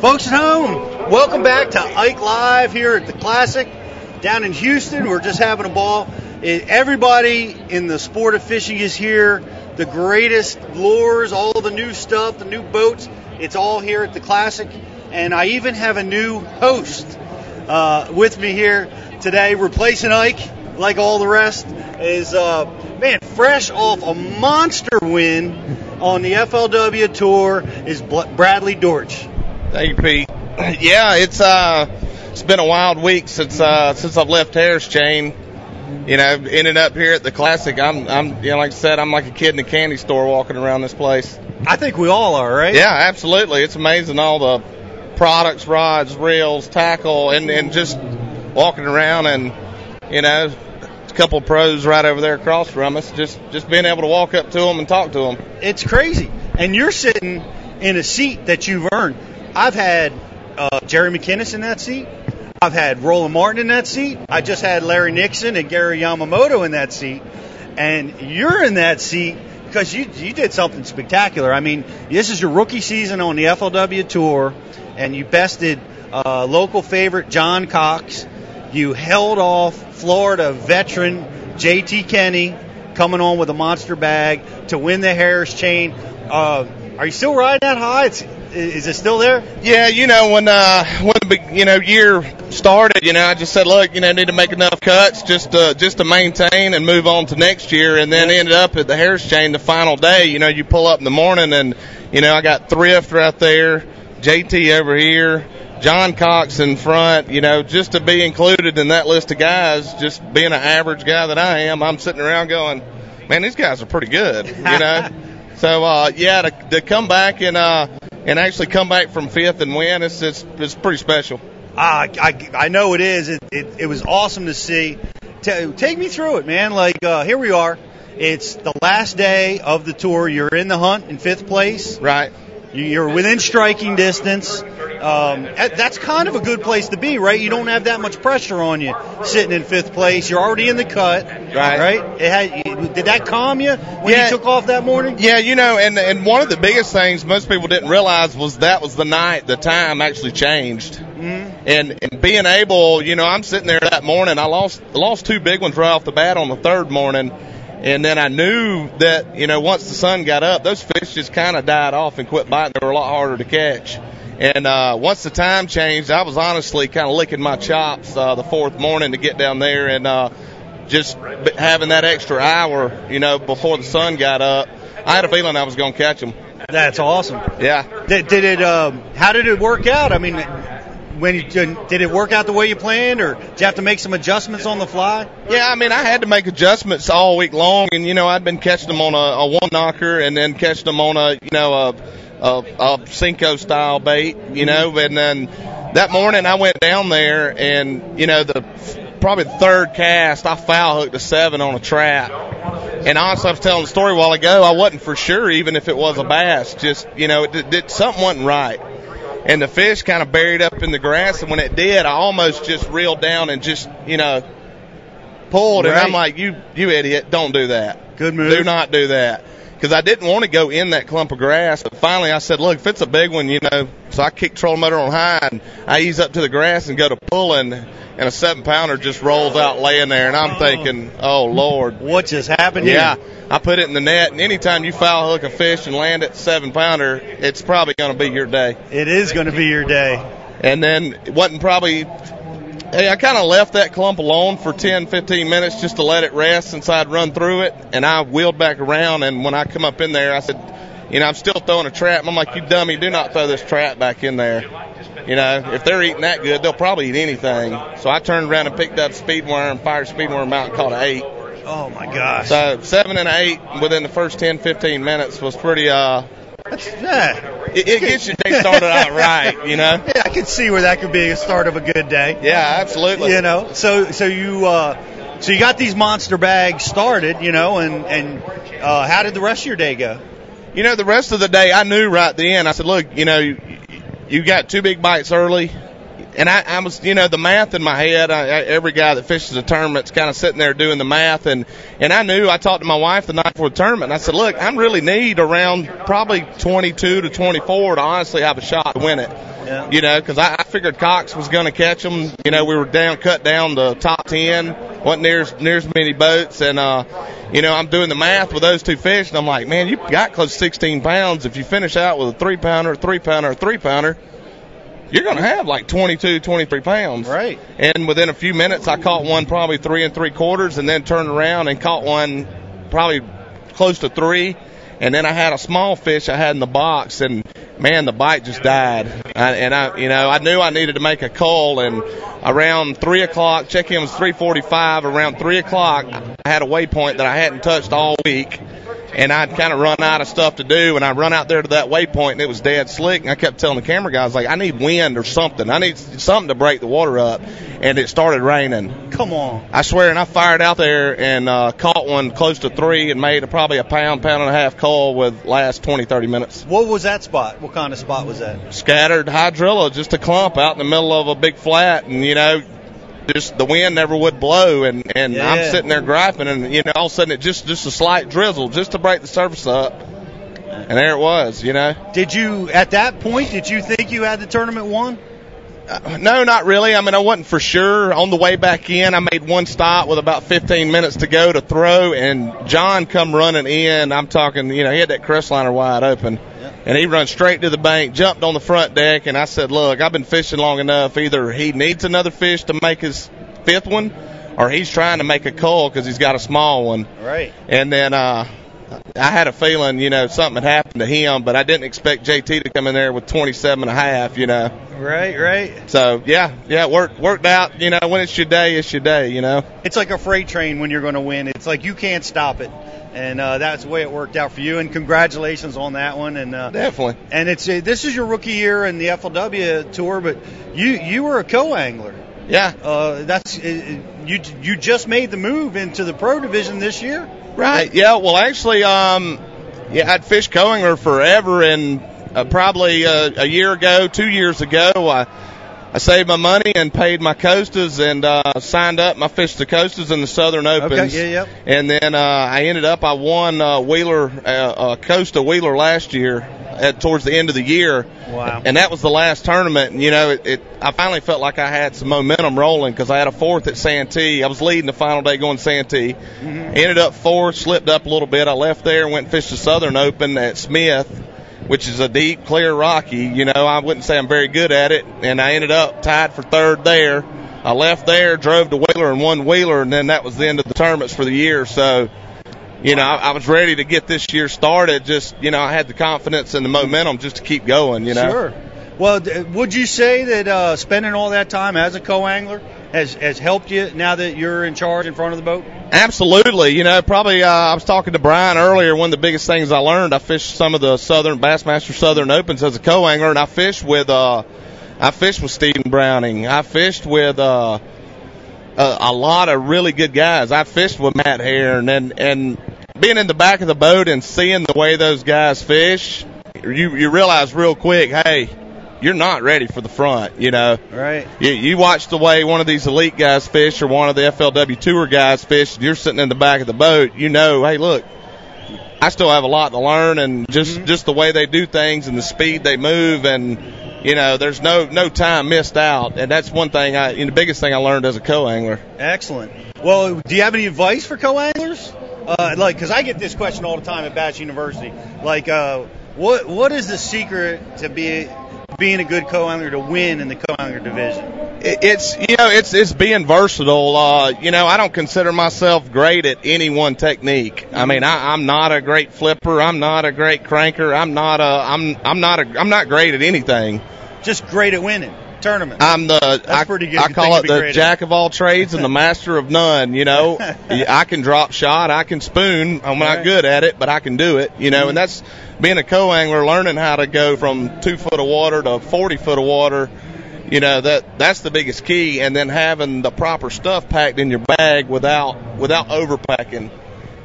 Folks at home, welcome back to Ike Live here at the Classic down in Houston. We're just having a ball. Everybody in the sport of fishing is here. The greatest lures, all the new stuff, the new boats, it's all here at the Classic. And I even have a new host uh, with me here today, replacing Ike, like all the rest, is uh, man fresh off a monster win on the FLW Tour is Bradley Dortch. Thank you, Pete. Yeah, it's uh, it's been a wild week since uh, since I've left Harris Chain. You know, ended up here at the Classic. I'm, I'm, you know, like I said, I'm like a kid in a candy store walking around this place. I think we all are, right? Yeah, absolutely. It's amazing all the products, rods, reels, tackle, and and just walking around and you know a couple of pros right over there across from us. Just just being able to walk up to them and talk to them. It's crazy, and you're sitting in a seat that you've earned. I've had uh, Jerry McKinnis in that seat. I've had Roland Martin in that seat. I just had Larry Nixon and Gary Yamamoto in that seat, and you're in that seat because you you did something spectacular. I mean, this is your rookie season on the FLW tour, and you bested uh, local favorite John Cox. You held off Florida veteran JT Kenney coming on with a monster bag to win the Harris chain. Uh, are you still riding that high? It's, is it still there? Yeah, you know when uh when the you know year started, you know I just said, look, you know need to make enough cuts just to just to maintain and move on to next year, and then ended up at the Harris chain the final day. You know you pull up in the morning and you know I got Thrift right there, JT over here, John Cox in front, you know, just to be included in that list of guys, just being an average guy that I am, I'm sitting around going, man, these guys are pretty good, you know. so uh, yeah, to, to come back and uh, and actually come back from fifth and win, it's it's, it's pretty special. Uh, I I know it is. It it, it was awesome to see. T- take me through it, man. Like uh, here we are. It's the last day of the tour. You're in the hunt in fifth place. Right. You're within striking distance. Um, that's kind of a good place to be, right? You don't have that much pressure on you sitting in fifth place. You're already in the cut, right? Right? It had, did that calm you when yeah, you took off that morning? Yeah, you know, and and one of the biggest things most people didn't realize was that was the night the time actually changed. Mm-hmm. And and being able, you know, I'm sitting there that morning. I lost lost two big ones right off the bat on the third morning. And then I knew that, you know, once the sun got up, those fish just kind of died off and quit biting. They were a lot harder to catch. And uh, once the time changed, I was honestly kind of licking my chops uh, the fourth morning to get down there and uh, just having that extra hour, you know, before the sun got up. I had a feeling I was going to catch them. That's awesome. Yeah. Did, did it? Um, how did it work out? I mean, when you, did it work out the way you planned, or did you have to make some adjustments on the fly? Yeah, I mean, I had to make adjustments all week long, and you know, I'd been catching them on a, a one knocker, and then catching them on a, you know, a a, a Senko style bait, you know. Mm-hmm. And then that morning I went down there, and you know the probably the third cast I foul hooked a seven on a trap. And honestly, I was telling the story a while ago. I wasn't for sure, even if it was a bass. Just you know, it, it, something wasn't right. And the fish kind of buried up in the grass, and when it did, I almost just reeled down and just you know pulled. Right. And I'm like, you you idiot, don't do that. Good move. Do not do that because I didn't want to go in that clump of grass. But finally, I said, look, if it's a big one, you know, so I kick trolling motor on high and I ease up to the grass and go to pulling, and a seven pounder just rolls out laying there, and I'm thinking, oh Lord, what just happened? Yeah, here? I put it in the net, and anytime you foul hook a fish and land it seven pounder, it's probably going to be your day. It is going to be your day. And then it wasn't probably I kind of left that clump alone for 10, 15 minutes just to let it rest since I'd run through it. And I wheeled back around, and when I come up in there, I said, you know, I'm still throwing a trap. I'm like, you dummy, do not throw this trap back in there. You know, if they're eating that good, they'll probably eat anything. So I turned around and picked up speed worm, fire speed worm out, and caught an eight. Oh my gosh! So seven and eight within the first 10, 15 minutes was pretty uh yeah. It, it gets your day started out right, you know. Yeah, I can see where that could be a start of a good day. Yeah, absolutely. You know, so so you uh, so you got these monster bags started, you know, and and uh, how did the rest of your day go? You know, the rest of the day, I knew right then. I said, look, you know, you, you got two big bites early. And I, I was, you know, the math in my head. I, I, every guy that fishes a tournament's kind of sitting there doing the math, and and I knew. I talked to my wife the night before the tournament. And I said, look, I'm really need around probably 22 to 24 to honestly have a shot to win it. Yeah. You know, because I, I figured Cox was going to catch them. You know, we were down, cut down the top 10, wasn't near as, near as many boats, and uh, you know, I'm doing the math with those two fish, and I'm like, man, you got close to 16 pounds. If you finish out with a three pounder, three pounder, three pounder you're going to have like 22, 23 pounds. Right. And within a few minutes, I caught one probably three and three quarters, and then turned around and caught one probably close to three. And then I had a small fish I had in the box, and man, the bite just died. I, and I, you know, I knew I needed to make a call, and around three o'clock, check-in was 3:45. Around three o'clock, I had a waypoint that I hadn't touched all week and I'd kind of run out of stuff to do, and I run out there to that waypoint, and it was dead slick, and I kept telling the camera guys like, I need wind or something, I need something to break the water up, and it started raining. Come on. I swear, and I fired out there and uh, caught one close to three, and made a, probably a pound, pound and a half call with last 20, 30 minutes. What was that spot? What kind of spot was that? Scattered hydrilla, just a clump out in the middle of a big flat, and you know, just the wind never would blow, and and Yeah. I'm sitting there griping, and you know, all of a sudden it just just a slight drizzle just to break the surface up, and there it was, you know. Did you at that point? Did you think you had the tournament won? No, not really. I mean, I wasn't for sure. On the way back in, I made one stop with about 15 minutes to go to throw, and John come running in. I'm talking, you know, he had that Crestliner wide open, and he run straight to the bank, jumped on the front deck, and I said, "Look, I've been fishing long enough. Either he needs another fish to make his fifth one, or he's trying to make a cull because he's got a small one." Right. And then uh, I had a feeling, you know, something had happened to him, but I didn't expect JT to come in there with 27 and a half, you know. Right. Right. So yeah, yeah, it worked worked out. You know, when it's your day, it's your day. You know. It's like a freight train when you're going to win. It's like you can't stop it, and uh, that's the way it worked out for you. And congratulations on that one. And uh, Definitely. and it's uh, this is your rookie year in the FLW tour, but you you were a co-angler. Yeah. Uh, that's you you just made the move into the pro division this year. Right. Yeah. Well, actually, um, yeah, I'd fished Coangler forever, and uh, probably uh, a year ago, two years ago, I I saved my money and paid my Costas and uh, signed up. I fished the Costas in the Southern Opens. yeah, yep. And then uh, I ended up, I won uh, Wheeler, uh, uh, Costa Wheeler last year at towards the end of the year. Wow. And that was the last tournament. And, you know, it, it I finally felt like I had some momentum rolling because I had a fourth at Santee. I was leading the final day going Santee. Mm-hmm. Ended up fourth, slipped up a little bit. I left there, and went and fished the Southern Open at Smith which is a deep, clear rocky. You know, I wouldn't say I'm very good at it, and I ended up tied for third there. I left there, drove to Wheeler and won Wheeler, and then that was the end of the tournaments for the year. So, you know, I, I was ready to get this year started. Just, you know, I had the confidence and the momentum just to keep going. You know, Sure. Well, would you say that uh, spending all that time as a co-angler has has helped you now that you're in charge in front of the boat? Absolutely. You know, probably uh, I was talking to Brian earlier. One of the biggest things I learned, I fished some of the Southern Bassmaster Southern Opens as a co-angler, and I fished with uh, I fished with Stephen Browning. I fished with uh, a, a lot of really good guys. I fished with Matt Herren, and and being in the back of the boat and seeing the way those guys fish, you you realize real quick, hey, you're not ready for the front. You know. Right. You, you watch the way one of these elite guys fish or one of the FLW tour guys fish, and you're sitting in the back of the boat, you know, hey, look, I still have a lot to learn, and just mm-hmm. just the way they do things and the speed they move, and you know, there's no no time missed out, and that's one thing I, you know, the biggest thing I learned as a co-angler. Excellent. Well, do you have any advice for co-anglers? Uh, like, because I get this question all the time at Bass University. Like, uh, what what is the secret to be being a good co-angler to win in the co-angler division? It's you know it's it's being versatile. Uh, you know I don't consider myself great at any one technique. I mean I, I'm not a great flipper. I'm not a great cranker. I'm not a I'm I'm not a I'm not great at anything. Just great at winning tournaments. I'm the I, pretty good I call it the at. jack of all trades and the master of none. You know, I can drop shot, I can spoon. I'm not Right. Mm-hmm. good at it, but I can do it. You know, and that's being a co-angler, learning how to go from two foot of water to 40 foot of water. You know that that's the biggest key, and then having the proper stuff packed in your bag without without overpacking.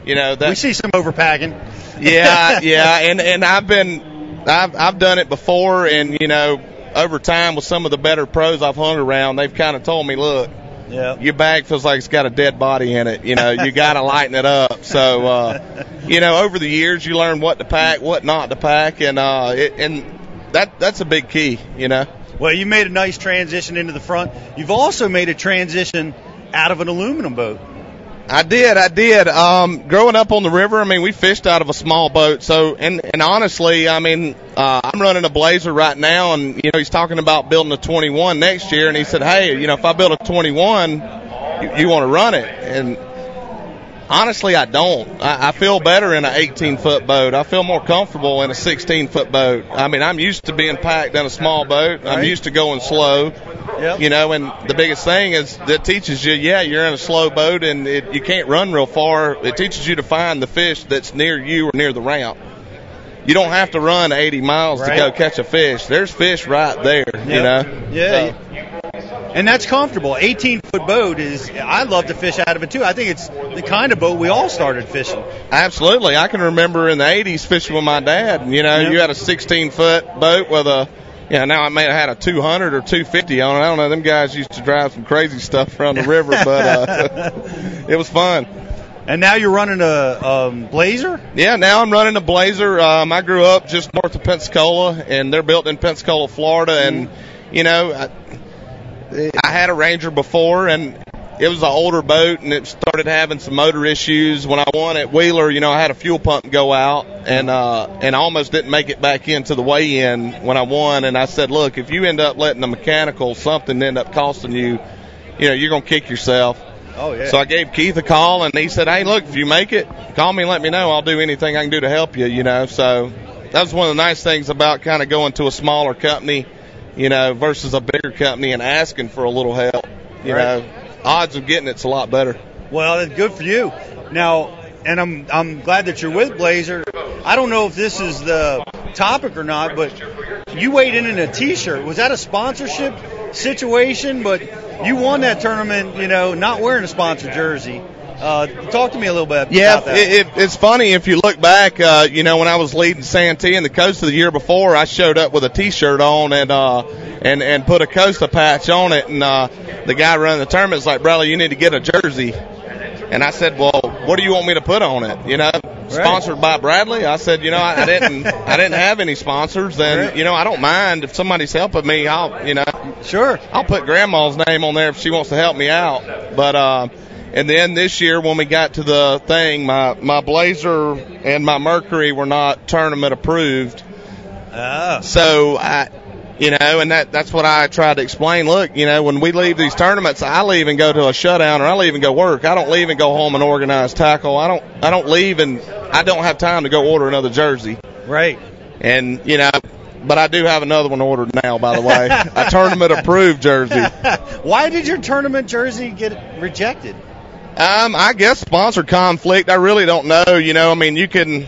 You know that we see some overpacking. yeah, yeah, and and I've been, I've I've done it before, and you know, over time with some of the better pros I've hung around, they've kind of told me, look, Yeah. your bag feels like it's got a dead body in it. You know, you got to lighten it up. So, uh, you know, over the years, you learn what to pack, what not to pack, and uh, it, and that that's a big key. You know. Well, you made a nice transition into the front. You've also made a transition out of an aluminum boat. I did, I did. Um, growing up on the river, I mean, we fished out of a small boat. So, and and honestly, I mean, uh, I'm running a Blazer right now, and you know, he's talking about building a 21 next year, and he said, hey, you know, if I build a 21, you, you want to run it, and honestly, I don't. I, I feel better in an 18 foot boat. I feel more comfortable in a 16 foot boat. I mean, I'm used to being packed in a small boat. I'm Right. used to going slow. Yep. You know, and the biggest thing is that teaches you, yeah, you're in a slow boat and it, you can't run real far. It teaches you to find the fish that's near you or near the ramp. You don't have to run 80 miles Right. to go catch a fish. There's fish right there, you know. Yeah. So, And that's comfortable. 18 foot boat is, I love to fish out of it too. I think it's the kind of boat we all started fishing. absolutely. I can remember in the 80s fishing with my dad. You know, Yeah. you had a 16 foot boat with a, yeah, now I may have had a 200 or 250 on it. I don't know. Them guys used to drive some crazy stuff around the river, but uh, it was fun. And now you're running a um, Blazer? Yeah, now I'm running a Blazer. Um, I grew up just north of Pensacola, and they're built in Pensacola, Florida. And you know, I, I had a Ranger before, and it was an older boat, and it started having some motor issues. When I won at Wheeler, you know, I had a fuel pump go out, and uh, and I almost didn't make it back into the weigh-in when I won. And I said, look, if you end up letting the mechanical something end up costing you, you know, you're gonna kick yourself. Oh, yeah. So I gave Keith a call, and he said, "Hey, look, if you make it, call me and let me know. I'll do anything I can do to help you." You know, so that was one of the nice things about kind of going to a smaller company, you know, versus a bigger company and asking for a little help. You Right. know, odds of getting it's a lot better. Well, that's good for you. Now, and I'm I'm glad that you're with Blazer. I don't know if this is the topic or not, but you weighed in in a T-shirt. Was that a sponsorship situation? But you won that tournament, you know, not wearing a sponsor jersey. Uh, talk to me a little bit Yeah, about that. it, it, it's funny if you look back. Uh, you know, when I was leading Santee and the Costa the year before, I showed up with a T-shirt on and uh, and and put a Costa patch on it, and uh, the guy running the tournament was like, "Bradley, you need to get a jersey." And I said, "Well, what do you want me to put on it? You know, sponsored by Bradley?" I said, "You know, I, I didn't, I didn't have any sponsors, and Right. you know, I don't mind if somebody's helping me. I'll, you know, sure. I'll put grandma's name on there if she wants to help me out. But uh, and then this year when we got to the thing, my my Blazer and my Mercury were not tournament approved. Ah, So I, you know, and that that's what I tried to explain. Look, you know, when we leave these tournaments, I leave and go to a shutdown, or I leave and go work. I don't leave and go home and organize tackle. I don't I don't leave and I don't have time to go order another jersey. right. And you know. But I do have another one ordered now, by the way. a tournament approved jersey. Why did your tournament jersey get rejected? Um, I guess sponsor conflict. I really don't know. You know, I mean, you can.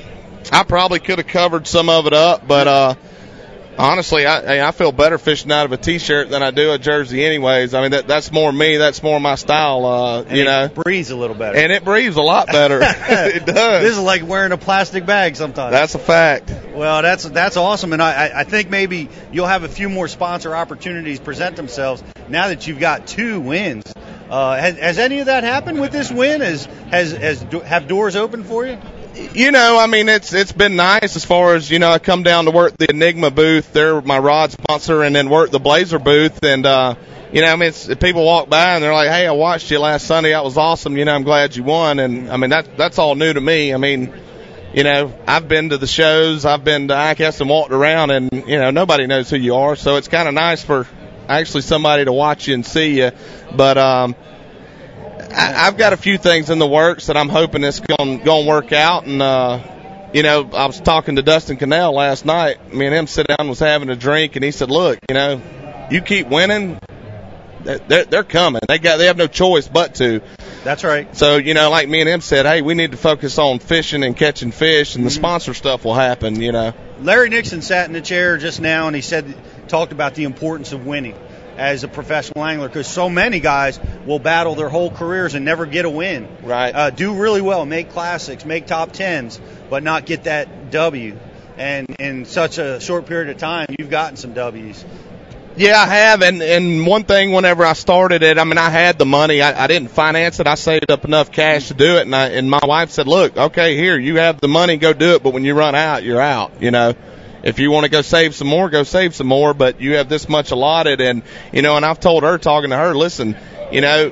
I probably could have covered some of it up, but uh, honestly, I I feel better fishing out of a t-shirt than I do a jersey, anyways. I mean, that that's more me. That's more my style. Uh, And you it know, breathes a little better. and it breathes a lot better. it does. This is like wearing a plastic bag sometimes. that's a fact. Well, that's that's awesome, and I, I- I think maybe you'll have a few more sponsor opportunities present themselves now that you've got two wins. Uh, has, has any of that happened with this win? Has has has have doors open for you? You know, I mean, it's it's been nice as far as you know. I come down to work the Enigma booth. They're my rod sponsor, and then work the Blazer booth. And uh, you know, I mean, it's, people walk by and they're like, "Hey, I watched you last Sunday. That was awesome. You know, I'm glad you won." And I mean, that that's all new to me. I mean, you know, I've been to the shows, I've been to ICAST and walked around, and you know, nobody knows who you are. So it's kind of nice for actually somebody to watch you and see you. But um, I, I've got a few things in the works that I'm hoping it's going to work out. And uh, you know, I was talking to Dustin Connell last night. Me and him sit down, was having a drink, and he said, "Look, you know, you keep winning." They're, they're coming. They got. They have no choice but to. That's right. So you know, like me and him said, hey, we need to focus on fishing and catching fish, and the sponsor stuff will happen. You know. Larry Nixon sat in the chair just now, and he said talked about the importance of winning as a professional angler because so many guys will battle their whole careers and never get a win. Right. Uh, do really well, make classics, make top tens, but not get that W. And in such a short period of time, you've gotten some W's. Yeah, I have, and and one thing, whenever I started it, I mean, I had the money. I, I didn't finance it. I saved up enough cash to do it, and I and my wife said, "Look, okay, here, you have the money, go do it. But when you run out, you're out. You know, if you want to go save some more, go save some more. But you have this much allotted, and you know, and I've told her, talking to her, listen, you know,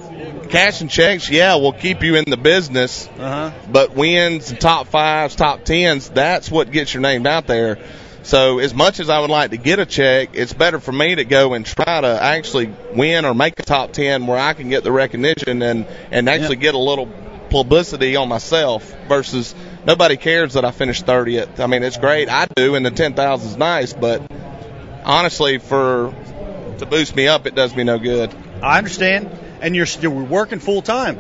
cash and checks, yeah, will keep you in the business, Uh huh. but wins, and top fives, top tens, that's what gets your name out there. So as much as I would like to get a check, it's better for me to go and try to actually win or make a top ten where I can get the recognition and and actually get a little publicity on myself versus nobody cares that I finished 30th. I mean, it's great. I do, and the 10,000 is nice, but honestly, for to boost me up, it does me no good. I understand. And you're still working full time.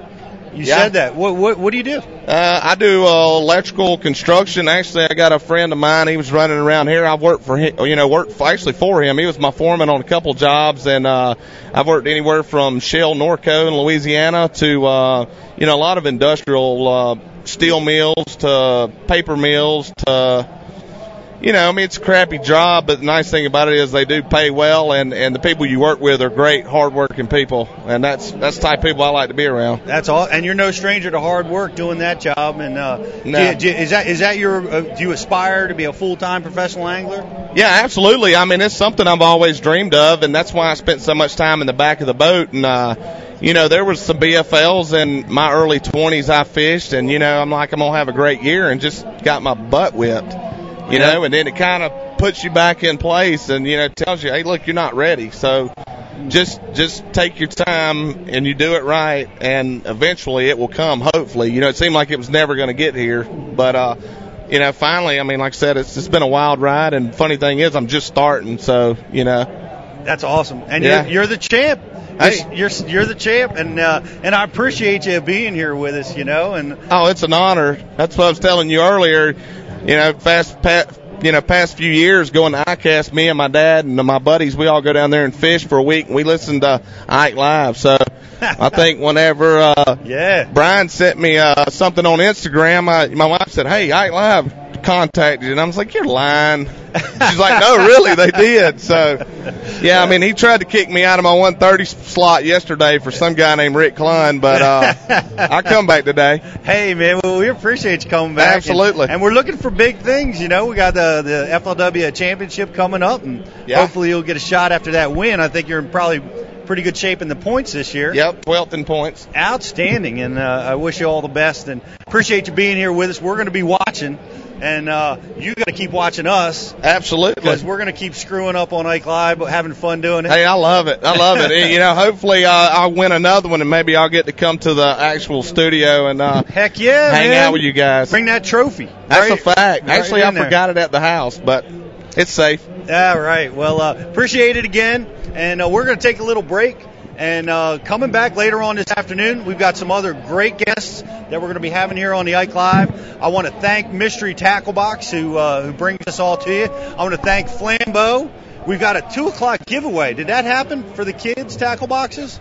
You Yeah. said that. What, what what do you do? Uh, I do uh, electrical construction. Actually, I got a friend of mine. He was running around here. I've worked for him, you know, worked actually for him. He was my foreman on a couple jobs, and uh, I've worked anywhere from Shell Norco in Louisiana to, uh, you know, a lot of industrial uh, steel mills to paper mills to you know, I mean, it's a crappy job, but the nice thing about it is they do pay well, and and the people you work with are great, hardworking people, and that's that's the type of people I like to be around. That's all. And you're no stranger to hard work doing that job. And uh, do No. you- do you- is that is that your? Uh, do you aspire to be a full time professional angler? Yeah, absolutely. I mean, it's something I've always dreamed of, and that's why I spent so much time in the back of the boat. And uh, you know, there was some BFLs in my early 20s I fished, and you know, I'm like, I'm gonna have a great year, and just got my butt whipped. You know, and then it kind of puts you back in place, and you know, tells you, hey, look, you're not ready. So just just take your time and you do it right, and eventually it will come. Hopefully, you know, it seemed like it was never going to get here, but uh, you know, finally, I mean, like I said, it's it's been a wild ride, and funny thing is, I'm just starting, so you know, That's awesome. And Yeah. you're, you're the champ. Hey. You're, you're you're the champ, and uh, and I appreciate you being here with us. You know, and oh, it's an honor. That's what I was telling you earlier. You know, fast pa you know, past few years going to ICAST, me and my dad and my buddies, we all go down there and fish for a week, and we listen to Ike Live. So I think whenever uh, yeah, Brian sent me uh, something on Instagram. I, my wife said, "Hey, Ike Live contacted you," and I was like, "You're lying." She's like, "No, really, they did." So, yeah, I mean, he tried to kick me out of my 130 slot yesterday for some guy named Rick Clunn, but uh, I come back today. Hey man, well, we appreciate you coming back. Absolutely. And, and we're looking for big things. You know, we got the the FLW championship coming up, and Yeah. hopefully you'll get a shot after that win. I think you're in probably pretty good shape in the points this year. Yep, 12th in points. Outstanding, and uh, I wish you all the best. And appreciate you being here with us. We're going to be watching, and uh, you got to keep watching us Absolutely. because we're going to keep screwing up on Ike Live, but having fun doing it. Hey, I love it. I love it. you know, hopefully uh, I'll win another one, and maybe I'll get to come to the actual studio and uh, Heck yeah, hang man. out with you guys. Bring that trophy. That's a fact. right Actually, I in there. forgot it at the house, but it's safe. All right. Well, uh, appreciate it again, and uh, we're going to take a little break. And uh, coming back later on this afternoon, we've got some other great guests that we're going to be having here on the Ike Live. I want to thank Mystery Tackle Box who uh, who brings us all to you. I want to thank Flambeau. We've got a two o'clock giveaway. Did that happen for the kids tackle boxes?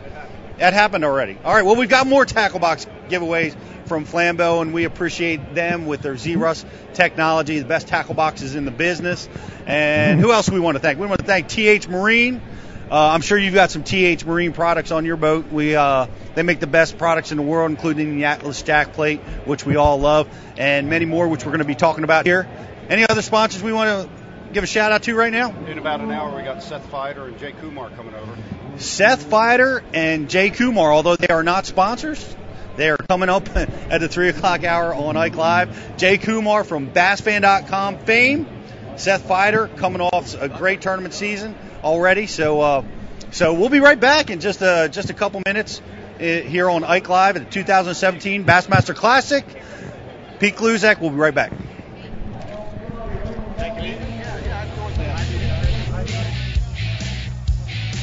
That happened already. All right. Well, we've got more tackle box giveaways from Flambeau, and we appreciate them with their Zerust technology, the best tackle boxes in the business. And who else we want to thank? We want to thank TH Marine. Uh, I'm sure you've got some TH Marine products on your boat. We uh, they make the best products in the world, including the Atlas Jack Plate, which we all love, and many more, which we're going to be talking about here. Any other sponsors we want to give a shout out to right now? In about an hour, we got Seth Feider and Jay Kumar coming over. Seth Feider and Jay Kumar, although they are not sponsors, they are coming up at the 3 o'clock hour on Ike Live. Jay Kumar from BassFan.com fame. Seth Feider coming off a great tournament season already. So, uh, so we'll be right back in just a, just a couple minutes eh, here on Ike Live at the 2017 Bassmaster Classic. Pete Gluszek, we'll be right back.